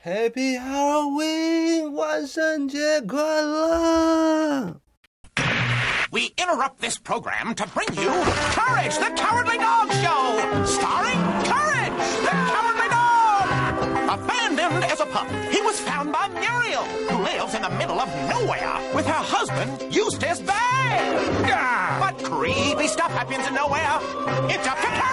Happy Halloween，万圣节快乐！ We interrupt this program to bring you Courage the Cowardly Dog Show, starring Courage the Cowardly Dog. Abandoned as a pup, he was found by Muriel, who lives in the middle of nowhere with her husband, Eustace Bagg. Ah, But creepy stuff happens in nowhere. It's up to Courage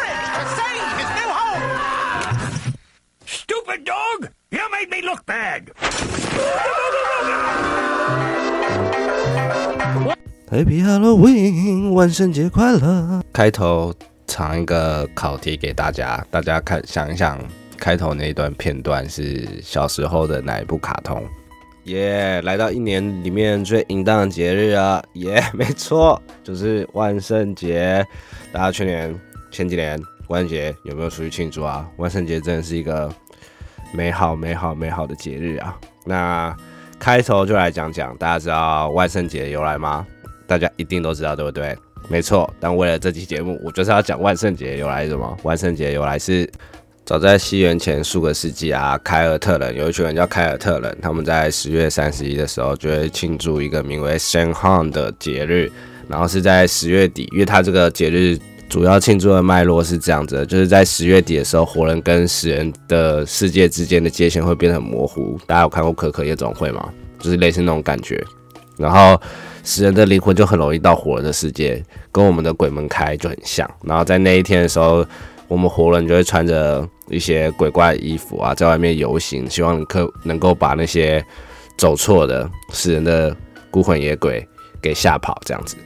Happy Halloween，万圣节快乐！开头藏一个考题给大家，大家看想一想，开头那一段片段是小时候的哪一部卡通？耶、来到一年里面最淫荡的节日啊！耶、没错，就是万圣节。大家去年、前几年万圣节有没有出去庆祝啊？万圣节真的是一个美好、美好、美好的节日啊！那开头就来讲讲，大家知道万圣节的由来吗？大家一定都知道，对不对？没错。但为了这期节目，我就是要讲万圣节由来是什么？万圣节由来是早在西元前数个世纪啊，凯尔特人有一群人叫凯尔特人，他们在十月三十一的时候就会庆祝一个名为 Samhain 的节日，然后是在十月底，因为它这个节日主要庆祝的脉络是这样子的，就是在十月底的时候，活人跟死人的世界之间的界限会变得很模糊。大家有看过《可可夜总会》吗？就是类似那种感觉。然后死人的灵魂就很容易到活人的世界，跟我们的鬼门开就很像。然后在那一天的时候，我们活人就会穿着一些鬼怪的衣服啊，在外面游行，希望可能够把那些走错的死人的孤魂野鬼给吓跑，这样子。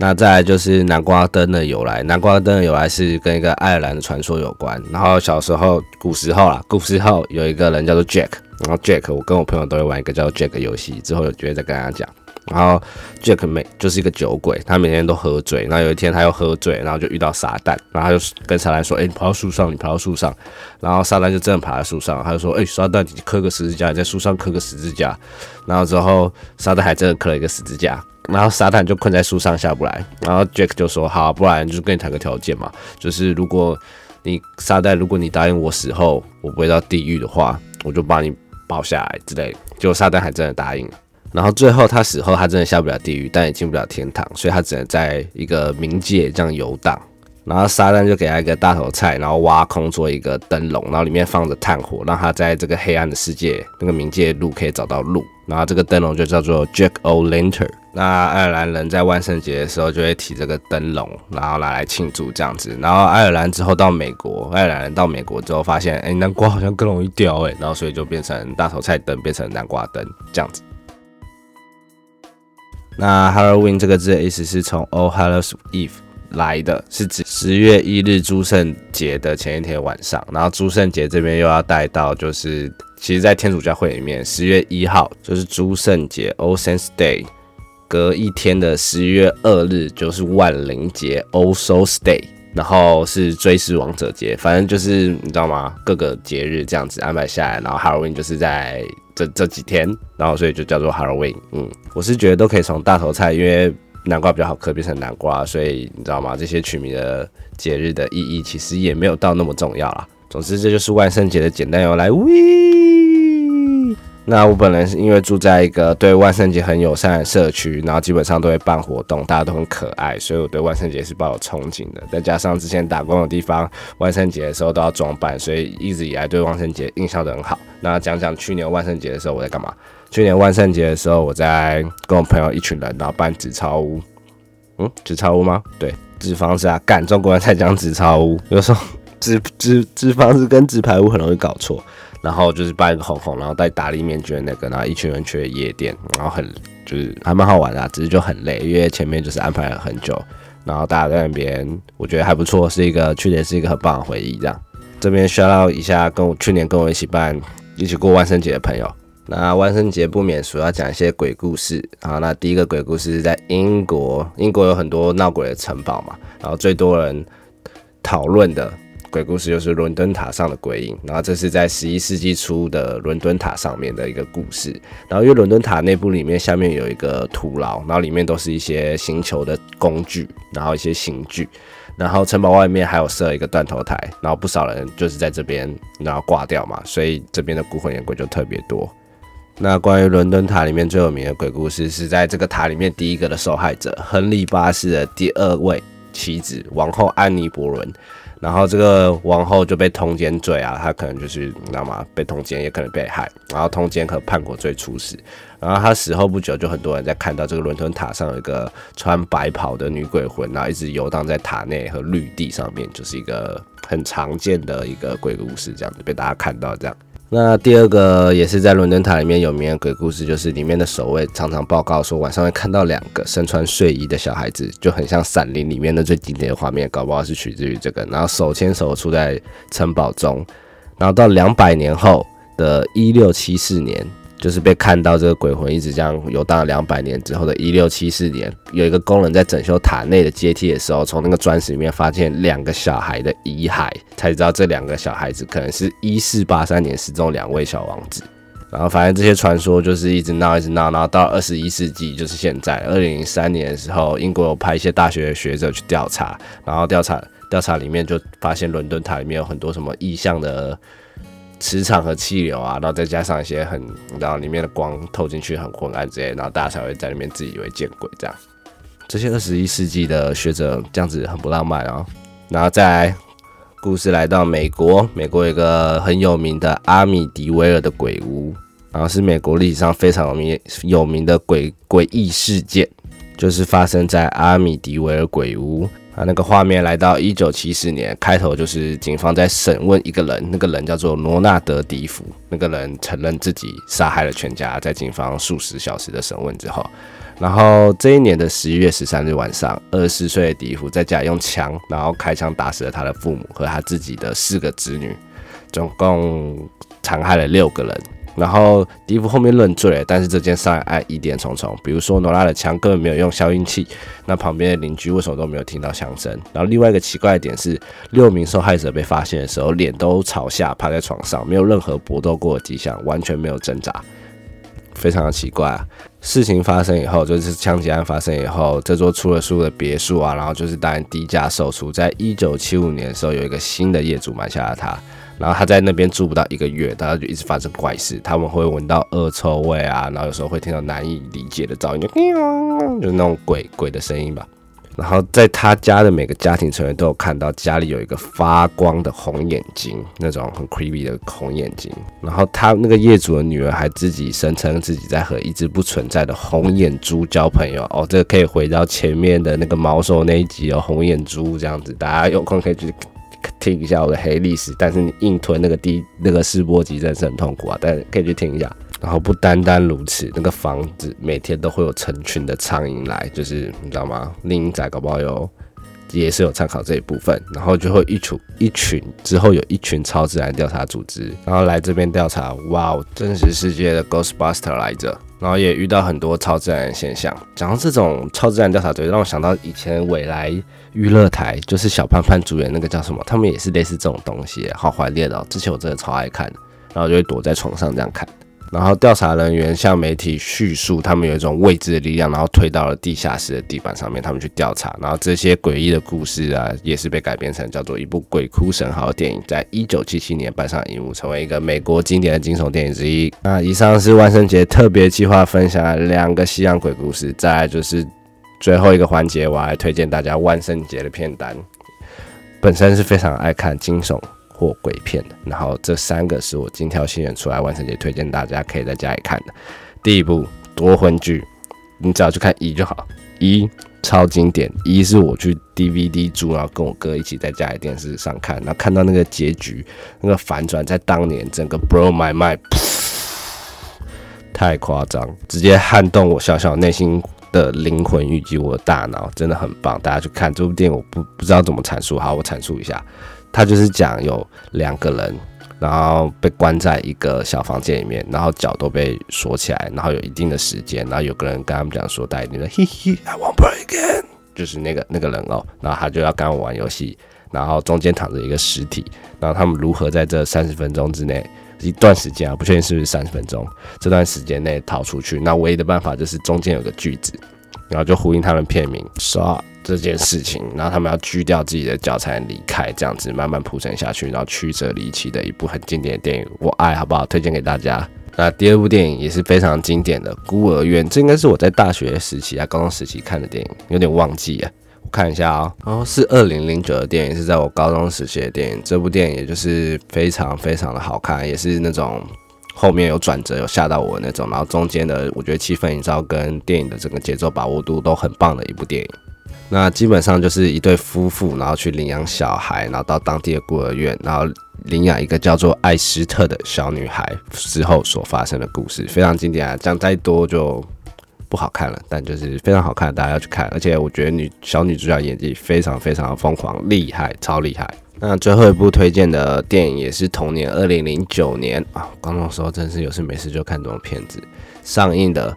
那再来就是南瓜灯的由来，南瓜灯的由来是跟一个爱尔兰的传说有关。然后小时候，古时候啦，古时候有一个人叫做 Jack，然后 Jack 我跟我朋友都会玩一个叫 Jack 游戏，之后有机会再跟大家讲。然后 Jack 每就是一个酒鬼，他每天都喝醉。然后有一天他又喝醉，然后就遇到撒旦，然后他就跟撒旦说：“哎、你跑到树上，你跑到树上。”然后撒旦就真的爬在树上，他就说：“哎、撒旦，你刻个十字架，你在树上刻个十字架。”然后之后撒旦还真的刻了一个十字架，然后撒旦就困在树上下不来。然后 Jack 就说：“好，不然就跟你谈个条件嘛，就是如果你撒旦，如果你答应我死后我不会到地狱的话，我就把你抱下来之类。”结果撒旦还真的答应了。然后最后他死后，他真的下不了地狱，但也进不了天堂，所以他只能在一个冥界这样游荡。然后撒旦就给他一个大头菜，然后挖空做一个灯笼，然后里面放着炭火，让他在这个黑暗的世界那个冥界路可以找到路。然后这个灯笼就叫做 Jack O' Lantern。那爱尔兰人在万圣节的时候就会提这个灯笼，然后拿来庆祝这样子。然后爱尔兰之后到美国，爱尔兰人到美国之后发现，哎，南瓜好像更容易掉哎，然后所以就变成大头菜灯变成南瓜灯这样子。那 Halloween 这个字的意思是从 All Hallows Eve 来的，是指十月一日诸圣节的前一天晚上。然后诸圣节这边又要带到，就是其实在天主教会里面，十月一号就是诸圣节 All Saints Day，隔一天的十月二日就是万灵节 All Souls Day。然后是追思王者节，反正就是你知道吗？各个节日这样子安排下来，然后 Halloween 就是在这这几天，然后所以就叫做 Halloween。嗯，我是觉得都可以从大头菜，因为南瓜比较好嗑，变成南瓜，所以你知道吗？这些取名的节日的意义其实也没有到那么重要啦。总之，这就是万圣节的简单由来。喂，那我本人是因为住在一个对万圣节很友善的社区，然后基本上都会办活动，大家都很可爱，所以我对万圣节是抱有憧憬的。再加上之前打工的地方，万圣节的时候都要装扮，所以一直以来对万圣节印象都很好。那讲讲去年万圣节的时候我在干嘛？去年万圣节的时候，我在跟我朋友一群人，然后办纸钞屋。嗯，纸钞屋吗？对，纸房子啊，干中国人才讲纸钞屋，有时候纸纸纸房子跟纸牌屋很容易搞错。然后就是扮一个红红，然后戴达利面具的那个，然后一群人去夜店，然后很就是还蛮好玩的、啊，只是就很累，因为前面就是安排了很久，然后大家在那边，我觉得还不错，是一个去年是一个很棒的回忆。这样，这边需要一下跟我去年跟我一起办一起过万圣节的朋友。那万圣节不免俗要讲一些鬼故事好，那第一个鬼故事是在英国，英国有很多闹鬼的城堡嘛，然后最多人讨论的鬼故事就是伦敦塔上的鬼影，然后这是在十一世纪初的伦敦塔上面的一个故事。然后因为伦敦塔内部里面下面有一个土牢，然后里面都是一些星球的工具，然后一些刑具。然后城堡外面还有设一个断头台，然后不少人就是在这边然后挂掉嘛，所以这边的孤魂野鬼就特别多。那关于伦敦塔里面最有名的鬼故事，是在这个塔里面第一个的受害者亨利八世的第二位妻子王后安妮博伦。然后这个王后就被通奸罪啊，她可能就是你知道吗？被通奸也可能被害，然后通奸和叛国罪处死。然后她死后不久，就很多人在看到这个伦敦塔上有一个穿白袍的女鬼魂，然后一直游荡在塔内和绿地上面，就是一个很常见的一个鬼故事，这样子被大家看到这样。那第二个也是在伦敦塔里面有名的鬼故事，就是里面的守卫常常报告说晚上会看到两个身穿睡衣的小孩子，就很像《闪灵》里面的最经典的画面，搞不好是取自于这个。然后手牵手出在城堡中，然后到两百年后的一六七四年。就是被看到这个鬼魂一直这样游荡了两百年之后的一六七四年，有一个工人在整修塔内的阶梯的时候，从那个砖石里面发现两个小孩的遗骸，才知道这两个小孩子可能是一四八三年失踪两位小王子。然后反正这些传说就是一直闹一直闹，然后到二十一世纪就是现在二零零三年的时候，英国有派一些大学的学者去调查，然后调查调查里面就发现伦敦塔里面有很多什么异象的。磁场和气流啊，然后再加上一些很，然后里面的光透进去很昏暗之类，然后大家才会在里面自以为见鬼这样。这些二十一世纪的学者这样子很不浪漫啊。然后再故事来到美国，美国一个很有名的阿米迪维尔的鬼屋，然后是美国历史上非常有名有名的鬼诡异事件，就是发生在阿米迪维尔鬼屋。啊，那个画面来到一九七四年，开头就是警方在审问一个人，那个人叫做罗纳德·迪福，那个人承认自己杀害了全家。在警方数十小时的审问之后，然后这一年的十一月十三日晚上，二十四岁的迪福在家用枪，然后开枪打死了他的父母和他自己的四个子女，总共残害了六个人。然后迪夫后面认罪了，但是这件杀案疑点重重。比如说，罗拉的枪根本没有用消音器，那旁边的邻居为什么都没有听到枪声？然后另外一个奇怪的点是，六名受害者被发现的时候，脸都朝下趴在床上，没有任何搏斗过的迹象，完全没有挣扎，非常的奇怪啊！事情发生以后，就是枪击案发生以后，这座出了书的别墅啊，然后就是当然低价售出。在一九七五年的时候，有一个新的业主买下了它。然后他在那边住不到一个月，大家就一直发生怪事，他们会闻到恶臭味啊，然后有时候会听到难以理解的噪音，就就那种鬼鬼的声音吧。然后在他家的每个家庭成员都有看到家里有一个发光的红眼睛，那种很 creepy 的红眼睛。然后他那个业主的女儿还自己声称自己在和一只不存在的红眼猪交朋友。哦，这个可以回到前面的那个毛手那一集哦，红眼猪这样子，大家有空可以去。听一下我的黑历史，但是你硬吞那个第那个试播集真是很痛苦啊！但可以去听一下。然后不单单如此，那个房子每天都会有成群的苍蝇来，就是你知道吗？另一仔搞不好有也是有参考这一部分，然后就会一群一群之后有一群超自然调查组织，然后来这边调查。哇哦，真实世界的 Ghostbuster 来着，然后也遇到很多超自然现象。讲到这种超自然调查队，让我想到以前未来。娱乐台就是小潘潘主演那个叫什么？他们也是类似这种东西，好怀念哦！之前我真的超爱看，然后就会躲在床上这样看。然后调查人员向媒体叙述，他们有一种未知的力量，然后推到了地下室的地板上面，他们去调查。然后这些诡异的故事啊，也是被改编成叫做一部鬼哭神嚎的电影，在一九七七年搬上荧幕，成为一个美国经典的惊悚电影之一。那以上是万圣节特别计划分享的两个西洋鬼故事，再就是。最后一个环节，我来推荐大家万圣节的片单。本身是非常爱看惊悚或鬼片的，然后这三个是我精挑细选出来万圣节推荐大家可以在家里看的。第一部夺魂剧，你只要去看一就好，一超经典。一是我去 DVD 租，然后跟我哥一起在家里电视上看，然后看到那个结局，那个反转，在当年整个 blow my mind，太夸张，直接撼动我小小内心。的灵魂以及我的大脑真的很棒，大家去看这部电影，我不不知道怎么阐述，好，我阐述一下，他就是讲有两个人，然后被关在一个小房间里面，然后脚都被锁起来，然后有一定的时间，然后有个人跟他们讲说，带你的嘿嘿，I want play again，就是那个那个人哦，然后他就要跟我玩游戏，然后中间躺着一个尸体，然后他们如何在这三十分钟之内，一段时间啊，不确定是不是三十分钟，这段时间内逃出去。那唯一的办法就是中间有个句子，然后就呼应他们片名说这件事情，然后他们要锯掉自己的脚才能离开，这样子慢慢铺陈下去，然后曲折离奇的一部很经典的电影，我爱好不好？推荐给大家。那第二部电影也是非常经典的《孤儿院》，这应该是我在大学时期啊，高中时期看的电影，有点忘记啊。我看一下哦，哦，是二零零九的电影，是在我高中时期的电影。这部电影也就是非常非常的好看，也是那种后面有转折、有吓到我那种，然后中间的我觉得气氛营造跟电影的整个节奏把握度都很棒的一部电影。那基本上就是一对夫妇，然后去领养小孩，然后到当地的孤儿院，然后。领养一个叫做艾斯特的小女孩之后所发生的故事，非常经典啊！讲再多就不好看了，但就是非常好看，大家要去看。而且我觉得女小女主角演技非常非常的疯狂，厉害，超厉害。那最后一部推荐的电影也是同年二零零九年啊，高中时候真是有事没事就看这种片子上映的《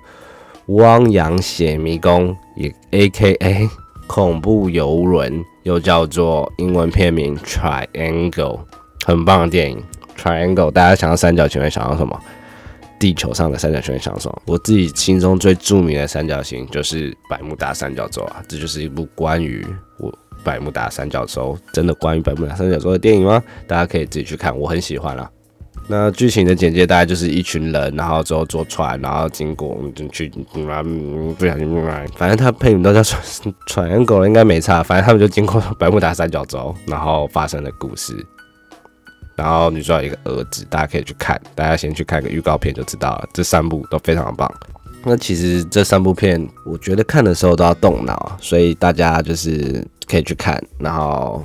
汪洋血迷宫》，也 A.K.A 恐怖游轮，又叫做英文片名《Triangle》。很棒的电影，Triangle，大家想到三角形会想到什么？地球上的三角形会想到什么？我自己心中最著名的三角形就是百慕大三角洲啊！这就是一部关于我百慕大三角洲，真的关于百慕大三角洲的电影吗？大家可以自己去看，我很喜欢啊。那剧情的简介大概就是一群人，然后之后坐船，然后经过就去，不小心，反正他配名都叫船船狗，应该没差。反正他们就经过百慕大三角洲，然后发生的故事。然后女主角一个儿子，大家可以去看，大家先去看个预告片就知道了。这三部都非常棒。那其实这三部片，我觉得看的时候都要动脑，所以大家就是可以去看，然后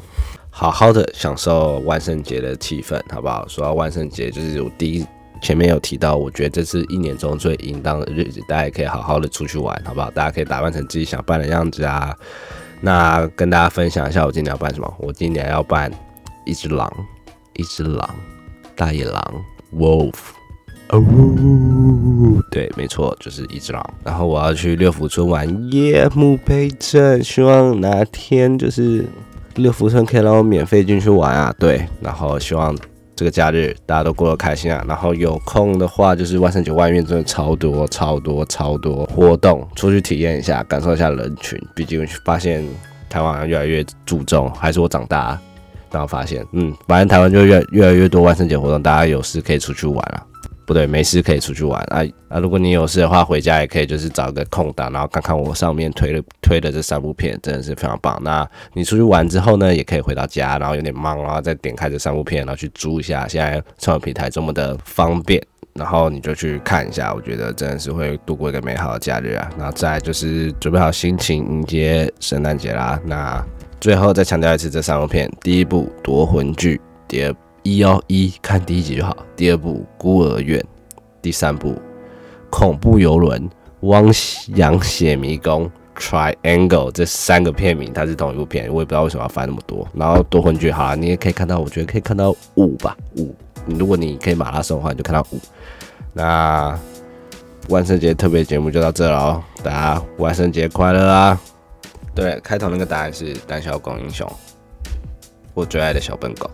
好好的享受万圣节的气氛，好不好？说到万圣节，就是我第一前面有提到，我觉得这是一年中最应当的日子，大家可以好好的出去玩，好不好？大家可以打扮成自己想扮的样子啊。那跟大家分享一下，我今年要扮什么？我今年要扮一只狼。一只狼，大野狼，wolf，哦，对，没错，就是一只狼。然后我要去六福村玩夜幕陪衬，希望哪天就是六福村可以让我免费进去玩啊。对，然后希望这个假日大家都过得开心啊。然后有空的话，就是万圣节外面真的超多、超多、超多活动，出去体验一下，感受一下人群。毕竟发现台湾越来越注重，还是我长大。然后发现，嗯，反正台湾就越越来越多万圣节活动，大家有事可以出去玩了。不对，没事可以出去玩啊啊！如果你有事的话，回家也可以，就是找个空档，然后看看我上面推了推的这三部片，真的是非常棒。那你出去玩之后呢，也可以回到家，然后有点忙，然后再点开这三部片，然后去租一下。现在创平台这么的方便，然后你就去看一下，我觉得真的是会度过一个美好的假日啊。然后再就是准备好心情迎接圣诞节啦。那最后再强调一次，这三部片：第一部《夺魂剧》，第二一哦一看第一集就好；第二部《孤儿院》，第三部《恐怖游轮》《汪洋血迷宫》（Triangle）。这三个片名它是同一部片，我也不知道为什么要翻那么多。然后《夺魂剧》好了，你也可以看到，我觉得可以看到五吧，五。如果你可以马拉松的话，你就看到五。那万圣节特别节目就到这了哦，大家万圣节快乐啊！对，开头那个答案是胆小狗英雄，我最爱的小笨狗。